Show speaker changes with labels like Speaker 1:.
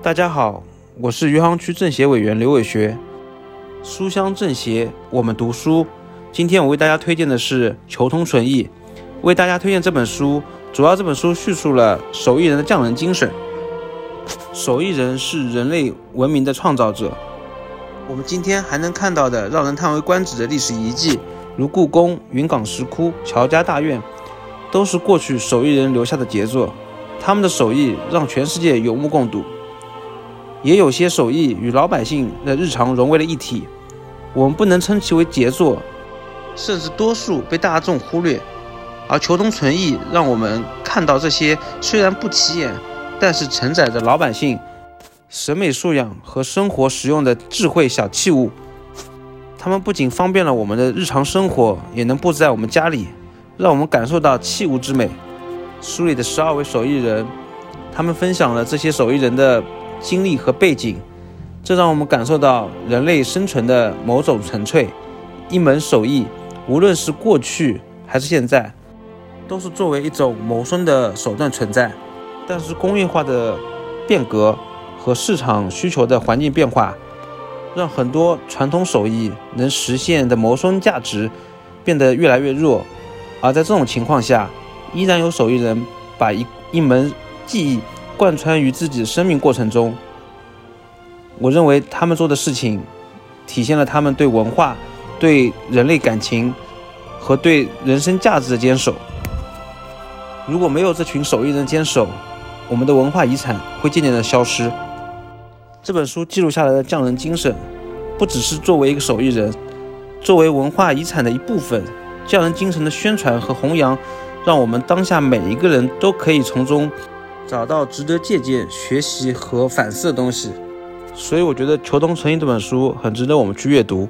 Speaker 1: 大家好，我是余杭区政协委员刘伟学。书香政协，我们读书。今天我为大家推荐的是《求同存异》。为大家推荐这本书，主要这本书叙述了手艺人的匠人精神。手艺人是人类文明的创造者。我们今天还能看到的让人叹为观止的历史遗迹，如故宫、云冈石窟、乔家大院，都是过去手艺人留下的杰作。他们的手艺让全世界有目共睹。也有些手艺与老百姓的日常融为了一体，我们不能称其为杰作，甚至多数被大众忽略。而求同存异，让我们看到这些虽然不起眼，但是承载着老百姓审美素养和生活实用的智慧小器物。它们不仅方便了我们的日常生活，也能布置在我们家里，让我们感受到器物之美。书里的十二位手艺人，他们分享了这些手艺人的经历和背景，这让我们感受到人类生存的某种纯粹。一门手艺，无论是过去还是现在。都是作为一种谋生的手段存在，但是工业化的变革和市场需求的环境变化，让很多传统手艺能实现的谋生价值变得越来越弱。而在这种情况下，依然有手艺人把一一门技艺贯穿于自己的生命过程中。我认为他们做的事情，体现了他们对文化、对人类感情和对人生价值的坚守。如果没有这群手艺人坚守，我们的文化遗产会渐渐的消失。这本书记录下来的匠人精神，不只是作为一个手艺人，作为文化遗产的一部分，匠人精神的宣传和弘扬，让我们当下每一个人都可以从中找到值得借鉴、学习和反思的东西。所以，我觉得《求同存异》这本书很值得我们去阅读。